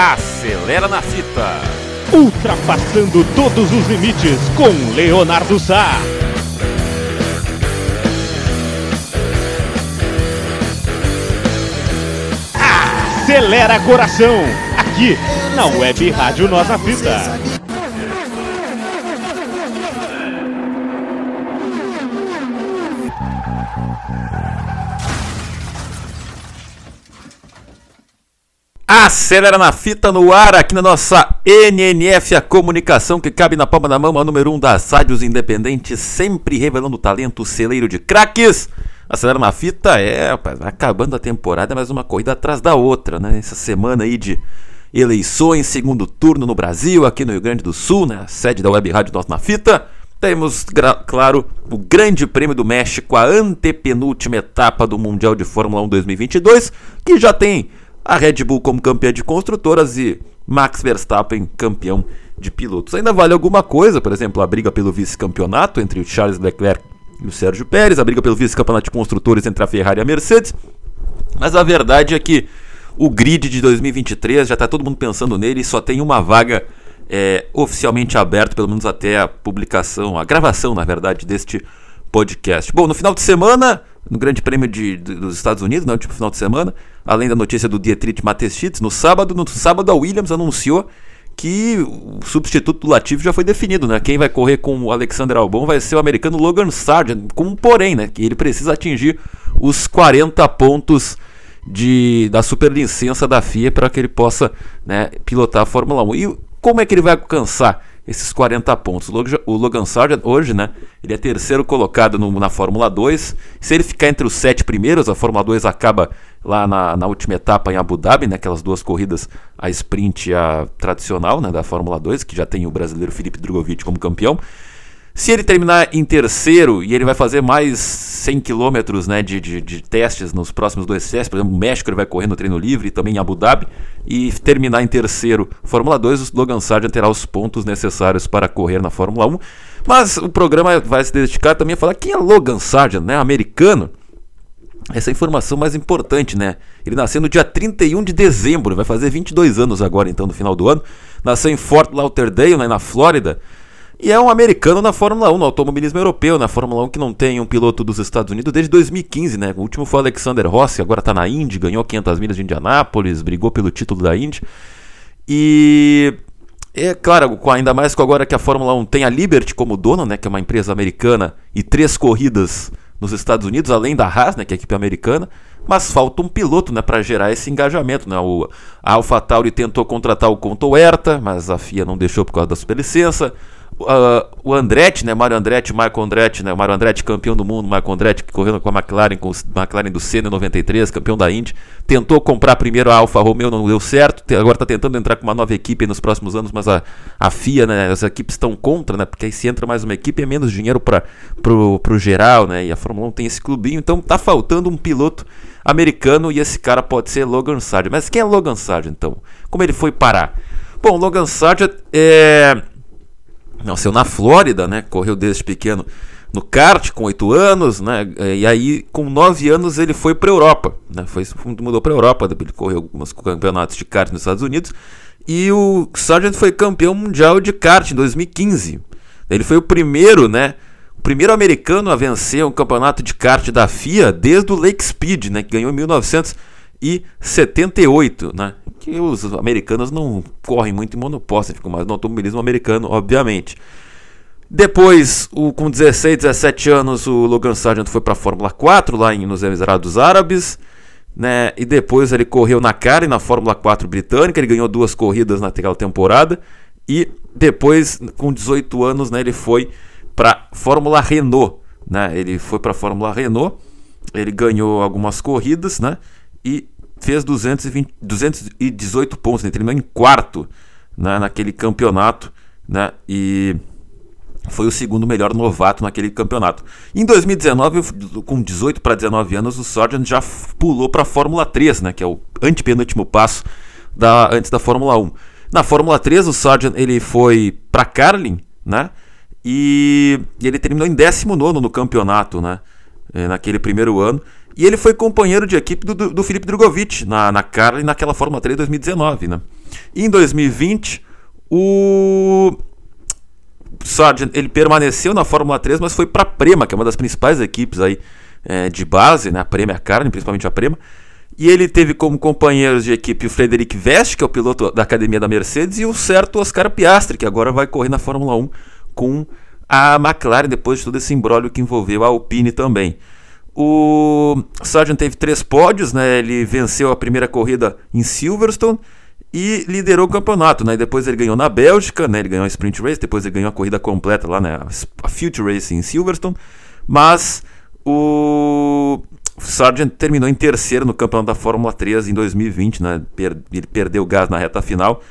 Acelera na fita. Ultrapassando todos os limites com Leonardo Sá. Acelera coração. Aqui na Web Rádio Nós na Fita. Acelera na fita no ar aqui na nossa NNF, a comunicação que cabe na palma da mão, a número 1 um das rádios independentes, sempre revelando talento, celeiro de craques. Acelera na fita é, rapaz, acabando a temporada, mais uma corrida atrás da outra, né? Essa semana aí de eleições, segundo turno no Brasil, aqui no Rio Grande do Sul, né? A sede da Web Rádio Nossa na Fita. Temos, claro, o Grande Prêmio do México, a antepenúltima etapa do Mundial de Fórmula 1 2022, que já tem a Red Bull como campeã de construtoras e Max Verstappen campeão de pilotos. Ainda vale alguma coisa, por exemplo, a briga pelo vice-campeonato entre o Charles Leclerc e o Sérgio Pérez, a briga pelo vice-campeonato de construtores entre a Ferrari e a Mercedes. Mas a verdade é que o grid de 2023 já está todo mundo pensando nele e só tem uma vaga é, oficialmente aberta, pelo menos até a publicação, a gravação, na verdade, deste podcast. Bom, no final de semana, no Grande Prêmio de, de, dos Estados Unidos, no último final de semana, além da notícia do Dietrich Mateschitz, no sábado, no sábado a Williams anunciou que o substituto do Latifi já foi definido, né? Quem vai correr com o Alexander Albon vai ser o americano Logan Sargent, com um porém, né? Que ele precisa atingir os 40 pontos de, da superlicença da FIA para que ele possa né, pilotar a Fórmula 1. E como é que ele vai alcançar esses 40 pontos. O Logan Sargent hoje, né, ele é terceiro colocado no, na Fórmula 2. Se ele ficar entre os sete primeiros, a Fórmula 2 acaba lá na, na, última etapa em Abu Dhabi, né, aquelas duas corridas, a sprint e a tradicional né, da Fórmula 2, que já tem o brasileiro Felipe Drogovic como campeão. Se ele terminar em terceiro e ele vai fazer mais 100 km né, de, de, de, testes nos próximos dois testes, por exemplo, no México ele vai correr no treino livre também em Abu Dhabi, e terminar em terceiro Fórmula 2, o Logan Sargent terá os pontos necessários para correr na Fórmula 1. Mas o programa vai se dedicar também a falar quem é Logan Sargent, né, americano. Essa é a informação mais importante, né? Ele nasceu no dia 31 de dezembro, vai fazer 22 anos agora, então, no final do ano. Nasceu em Fort Lauderdale, né, na Flórida. E é um americano na Fórmula 1, no automobilismo europeu, na Fórmula 1 que não tem um piloto dos Estados Unidos desde 2015, né? O último foi Alexander Rossi, agora está na Indy, ganhou 500 milhas de Indianápolis, brigou pelo título da Indy. E é claro, ainda mais com agora que a Fórmula 1 tem a Liberty como dona, né, que é uma empresa americana, e três corridas nos Estados Unidos, além da Haas, né, que é a equipe americana, mas falta um piloto, né, para gerar esse engajamento, né? O a AlphaTauri tentou contratar o Conto Herta, mas a FIA não deixou por causa da superlicença. Uh, o Andretti, né, Mário Andretti, Marco Andretti, né, o Mário Andretti campeão do mundo, Marco Andretti que correndo com a McLaren, com a McLaren do Senna 93, campeão da Indy, tentou comprar primeiro a Alfa Romeo, não deu certo, agora está tentando entrar com uma nova equipe nos próximos anos, mas a, a FIA, né, as equipes estão contra, né, porque aí se entra mais uma equipe é menos dinheiro para pro, pro geral, né, e a Fórmula 1 tem esse clubinho, então tá faltando um piloto americano e esse cara pode ser Logan Sargent. Mas quem é Logan Sargent então? Como ele foi parar? Bom, Logan Sargent é Nasceu na Flórida, né? Correu desde pequeno no kart com 8 anos, né? E aí com 9 anos ele foi para Europa, né? Foi mudou para Europa, ele correu alguns campeonatos de kart nos Estados Unidos. E o Sargent foi campeão mundial de kart em 2015. Ele foi o primeiro, né? O primeiro americano a vencer um campeonato de kart da FIA desde o Lake Speed, né? Que ganhou em 1978, né? Que os americanos não correm muito em monoposto, ficam mais no automobilismo americano, obviamente. Depois, o, com 16, 17 anos, o Logan Sargent foi para a Fórmula 4 lá em, nos Emirados Árabes. Né? E depois ele correu na cara e na Fórmula 4 britânica, ele ganhou duas corridas naquela temporada. E depois, com 18 anos, né, ele foi para Fórmula Renault. Né? Ele foi para a Fórmula Renault, ele ganhou algumas corridas, né? E fez 220, 218 pontos, né? terminou em quarto né? naquele campeonato, né? E foi o segundo melhor novato naquele campeonato. Em 2019, com 18 para 19 anos, o Sargent já pulou para a Fórmula 3, né? Que é o antepenúltimo passo da, antes da Fórmula 1. Na Fórmula 3, o Sargent ele foi para Carlin, né? E ele terminou em 19 no campeonato, né? É, naquele primeiro ano. E ele foi companheiro de equipe do, do, Felipe Drogovic na, na Carlin naquela Fórmula 3 2019, né? E em 2020, o Sargent ele permaneceu na Fórmula 3, mas foi para a Prema, que é uma das principais equipes aí é, de base, né? A Prema é a carne, principalmente a Prema. E ele teve como companheiros de equipe o Frederic Vest, que é o piloto da academia da Mercedes, e o certo Oscar Piastri, que agora vai correr na Fórmula 1 com a McLaren, depois de todo esse embrólio que envolveu a Alpine também. O Sargent teve três pódios, né? Ele venceu a primeira corrida em Silverstone e liderou o campeonato, né? depois ele ganhou na Bélgica, né? Ele ganhou a Sprint Race, depois ele ganhou a corrida completa lá, né? A Future Race em Silverstone. Mas o Sargent terminou em terceiro no campeonato da Fórmula 3 em 2020, né? Ele perdeu gás na reta final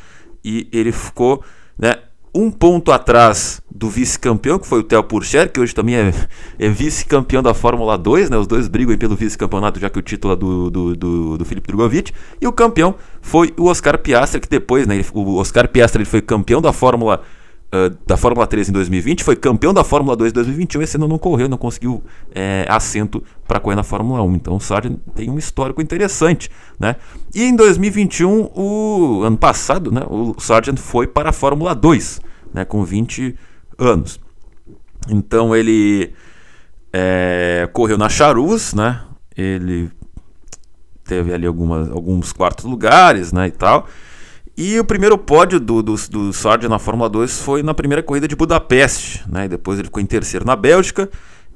e ele ficou, né? Um ponto atrás do vice-campeão, que foi o Theo Pourchaire, que hoje também é, é vice-campeão da Fórmula 2, né? Os dois brigam pelo vice-campeonato, já que o título é do, do, do, do Felipe Drogovic. E o campeão foi o Oscar Piastri, que depois, né? O Oscar Piastri ele foi campeão da Fórmula Uh, da Fórmula 3 em 2020, foi campeão da Fórmula 2 em 2021, esse ano não correu, não conseguiu é, assento para correr na Fórmula 1. Então o Sargent tem um histórico interessante. Né? E em 2021, o ano passado, né, o Sargent foi para a Fórmula 2, né, com 20 anos. Então ele é, correu na Charus, né? ele teve ali algumas, alguns quartos lugares né, e tal. E o primeiro pódio do, do, do na Fórmula 2 foi na primeira corrida de Budapeste. Né? E depois ele ficou em terceiro na Bélgica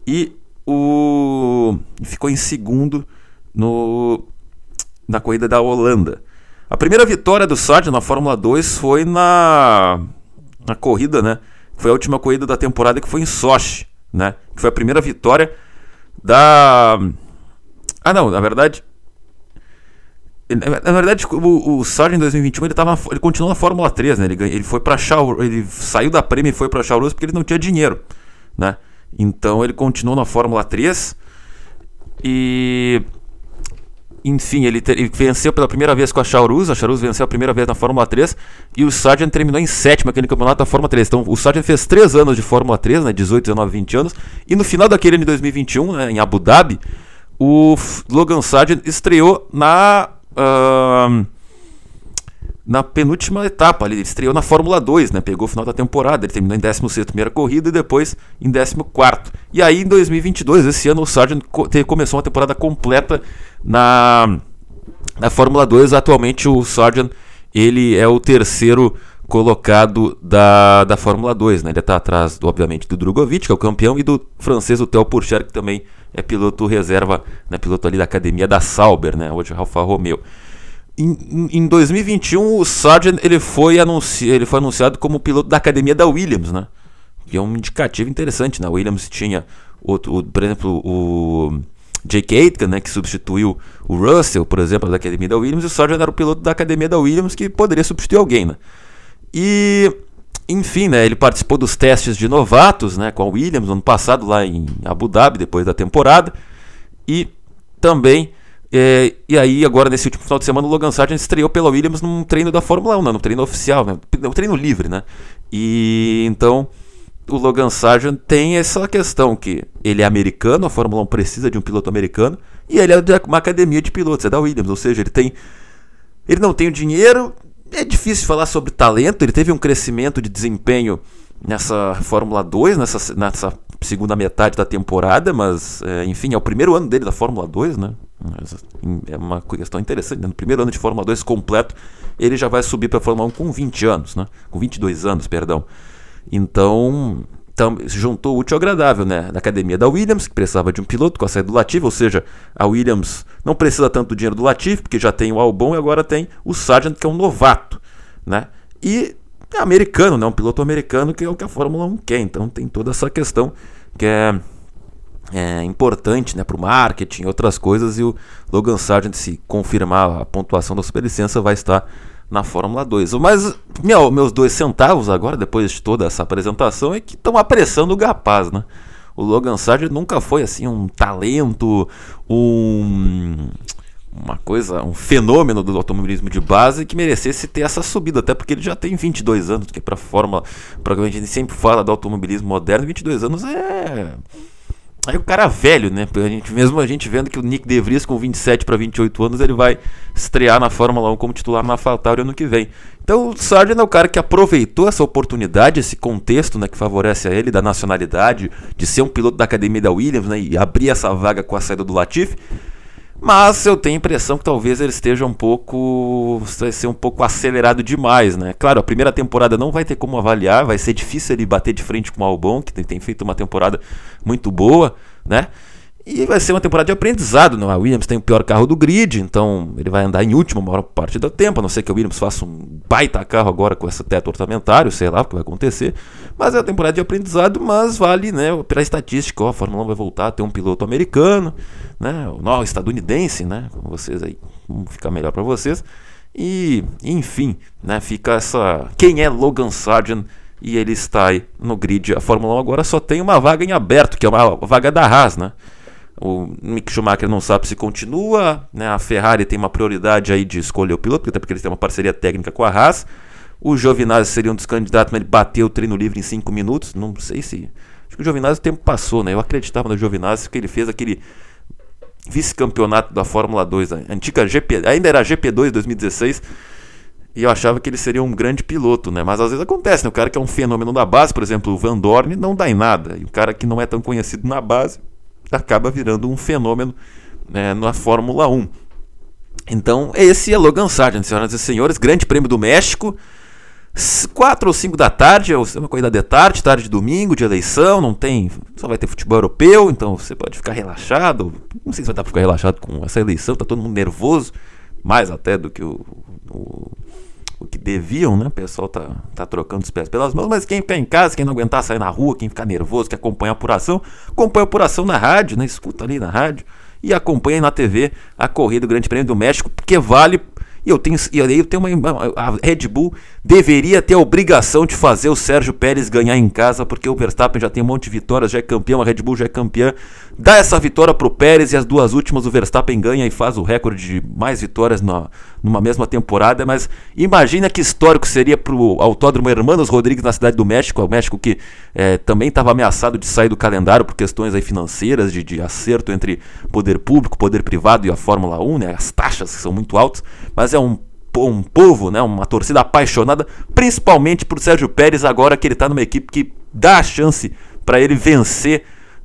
e o ficou em segundo no, na corrida da Holanda. A primeira vitória do Sargent na Fórmula 2 foi na, na corrida, né? Foi a última corrida da temporada que foi em Sochi, né? Que foi a primeira vitória da. Ah, não, na verdade, na verdade, o, o Sargent em 2021 ele, tava, ele continuou na Fórmula 3, né? Ele, ele foi para ele saiu da Prêmio e foi para Chaurus porque ele não tinha dinheiro, né? Então ele continuou na Fórmula 3 e enfim, ele, ele, venceu pela primeira vez com a Chaurus, a Chaurus venceu a primeira vez na Fórmula 3 e o Sargent terminou em sétimo aquele campeonato da Fórmula 3. Então o Sargent fez 3 anos de Fórmula 3, né, 18, 19, 20 anos, e no final daquele ano de 2021, né, em Abu Dhabi, o Logan Sargent estreou na na penúltima etapa. Ele estreou na Fórmula 2, né? Pegou o final da temporada. Ele terminou em 16 primeira corrida e depois em 14. E aí em 2022, esse ano, o Sargent começou uma temporada completa na, na Fórmula 2. Atualmente o Sargent ele é o terceiro colocado da, da Fórmula 2, né? Ele está atrás, obviamente, do Drogovic, que é o campeão, e do francês, o Theo Pourchaire, que também é piloto reserva, né, piloto ali da academia da Sauber, né, hoje Alfa Romeo. Em, em 2021, o Sargent ele foi, anunci ele foi anunciado como piloto da academia da Williams, né? Que é um indicativo interessante, né? A Williams tinha, outro, por exemplo, o Jake Aitken, né, que substituiu o Russell, por exemplo, da academia da Williams, e o Sargent era o piloto da academia da Williams que poderia substituir alguém, né? E enfim, né, ele participou dos testes de novatos né, com a Williams no ano passado, lá em Abu Dhabi, depois da temporada. E também, é, e aí agora nesse último final de semana, o Logan Sargent estreou pela Williams num treino da Fórmula 1, né, no treino oficial, né, no treino livre. Né? E então o Logan Sargent tem essa questão que ele é americano, a Fórmula 1 precisa de um piloto americano, e ele é de uma academia de pilotos, é da Williams, ou seja, ele tem. Ele não tem o dinheiro é difícil falar sobre talento, ele teve um crescimento de desempenho nessa Fórmula 2, nessa, nessa segunda metade da temporada, mas é, enfim, é o primeiro ano dele da Fórmula 2, né? É uma questão interessante, né? No primeiro ano de Fórmula 2 completo, ele já vai subir para a Fórmula 1 com 20 anos, né? Com 22 anos, perdão. Então, então, se juntou o útil ao agradável, né? Na academia da Williams, que precisava de um piloto com a saída do Latifi, ou seja, a Williams não precisa tanto do dinheiro do Latifi, porque já tem o Albon e agora tem o Sargent, que é um novato, né? E é americano, né? Um piloto americano que é o que a Fórmula 1 quer. Então tem toda essa questão que é, é importante né, para o marketing outras coisas. E o Logan Sargent, se confirmar a pontuação da superlicença, vai estar na Fórmula 2. Mas meu, meus dois centavos agora, depois de toda essa apresentação, é que estão apressando o Gapaz, né? O Logan Sargent nunca foi assim um talento, um uma coisa, um fenômeno do automobilismo de base que merecesse ter essa subida, até porque ele já tem 22 anos, que para Fórmula, provavelmente a gente sempre fala do automobilismo moderno, 22 anos é Aí o cara velho, né? A gente, mesmo a gente vendo que o Nick De Vries com 27 para 28 anos, ele vai estrear na Fórmula 1 como titular na AlphaTauri ano que vem. Então o Sargent é o cara que aproveitou essa oportunidade, esse contexto né, que favorece a ele, da nacionalidade, de ser um piloto da academia da Williams né, e abrir essa vaga com a saída do Latifi. Mas eu tenho a impressão que talvez ele esteja um pouco. Vai ser um pouco acelerado demais, né? Claro, a primeira temporada não vai ter como avaliar, vai ser difícil ele bater de frente com o Albon, que tem, feito uma temporada muito boa, né? E vai ser uma temporada de aprendizado. Né? A Williams tem o pior carro do grid, então ele vai andar em último a maior parte do tempo, a não ser que a Williams faça um baita carro agora com esse teto orçamentário, sei lá o que vai acontecer. Mas é uma temporada de aprendizado, mas vale né, pela estatística. Ó, a Fórmula 1 vai voltar a ter um piloto americano, né, não, estadunidense, né, com vocês aí, ficar melhor para vocês. E, enfim, né, fica essa. Quem é Logan Sargent? E ele está aí no grid. A Fórmula 1 agora só tem uma vaga em aberto, que é uma vaga da Haas, né? O Mick Schumacher não sabe se continua, né? A Ferrari tem uma prioridade aí de escolher o piloto, até porque eles têm uma parceria técnica com a Haas. O Giovinazzi seria um dos candidatos, mas ele bateu o treino livre em 5 minutos. Não sei se. Acho que o Giovinazzi o tempo passou, né? Eu acreditava no Giovinazzi porque ele fez aquele vice-campeonato da Fórmula 2, a antiga GP, ainda era GP2 2016. E eu achava que ele seria um grande piloto, né? Mas às vezes acontece, né? O cara que é um fenômeno da base, por exemplo, o Van Dorn, não dá em nada. E o cara que não é tão conhecido na base acaba virando um fenômeno né, na Fórmula 1. Então, esse é Logan Sargent, senhoras e senhores, Grande Prêmio do México. 4 ou 5 da tarde, é uma corrida de tarde, tarde de domingo, de eleição, não tem. Só vai ter futebol europeu, então você pode ficar relaxado. Não sei se vai dar pra ficar relaxado com essa eleição, tá todo mundo nervoso, mais até do que o, o o que deviam, né? O pessoal tá, tá trocando os pés pelas mãos, mas quem ficar em casa, quem não aguentar sair na rua, quem ficar nervoso, quer acompanhar a apuração, acompanha a apuração na rádio, né? Escuta ali na rádio e acompanha na TV a corrida do Grande Prêmio do México, porque vale e eu tenho, e aí eu tenho uma, a Red Bull deveria ter a obrigação de fazer o Sérgio Pérez ganhar em casa, porque o Verstappen já tem um monte de vitórias, já é campeão, a Red Bull já é campeã. Dá essa vitória pro Pérez e as duas últimas o Verstappen ganha e faz o recorde de mais vitórias na, numa mesma temporada. Mas imagina que histórico seria pro Autódromo Hermanos Rodrigues na cidade do México, o México que é, também estava ameaçado de sair do calendário por questões aí financeiras, de, de acerto entre poder público, poder privado e a Fórmula 1, né? As taxas que são muito altas, mas é um um povo, né, uma torcida apaixonada, principalmente por Sérgio Pérez, agora que ele está numa equipe que dá a chance para ele vencer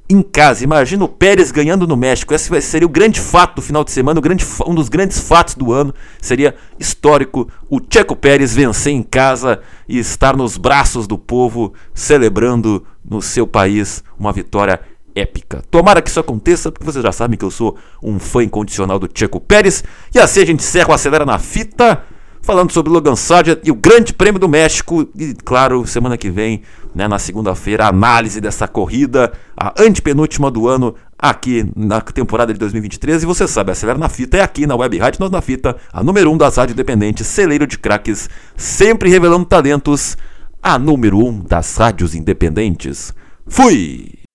em casa. Imagina o Pérez ganhando no México. Esse seria o grande fato do final de semana, grande, um dos grandes fatos do ano. Seria histórico o Checo Pérez vencer em casa e estar nos braços do povo, celebrando no seu país uma vitória épica. Tomara que isso aconteça, porque vocês já sabem que eu sou um fã incondicional do Checo Pérez. E assim a gente encerra o Acelera na Fita falando sobre Logan Sargent e o Grande Prêmio do México. E, claro, semana que vem, né, na segunda-feira, a análise dessa corrida, a antepenúltima do ano, aqui na temporada de 2023. E você sabe, Acelera na Fita é aqui na Web Rádio Nós na Fita, a número 1 um das rádios independentes, celeiro de craques, sempre revelando talentos, a número 1 um das rádios independentes. Fui!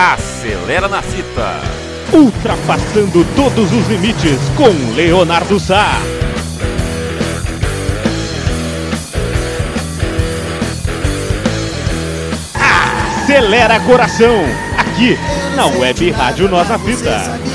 Acelera na fita. Ultrapassando todos os limites com Leonardo Sá. Acelera coração. Aqui na Web Rádio Nós na Fita.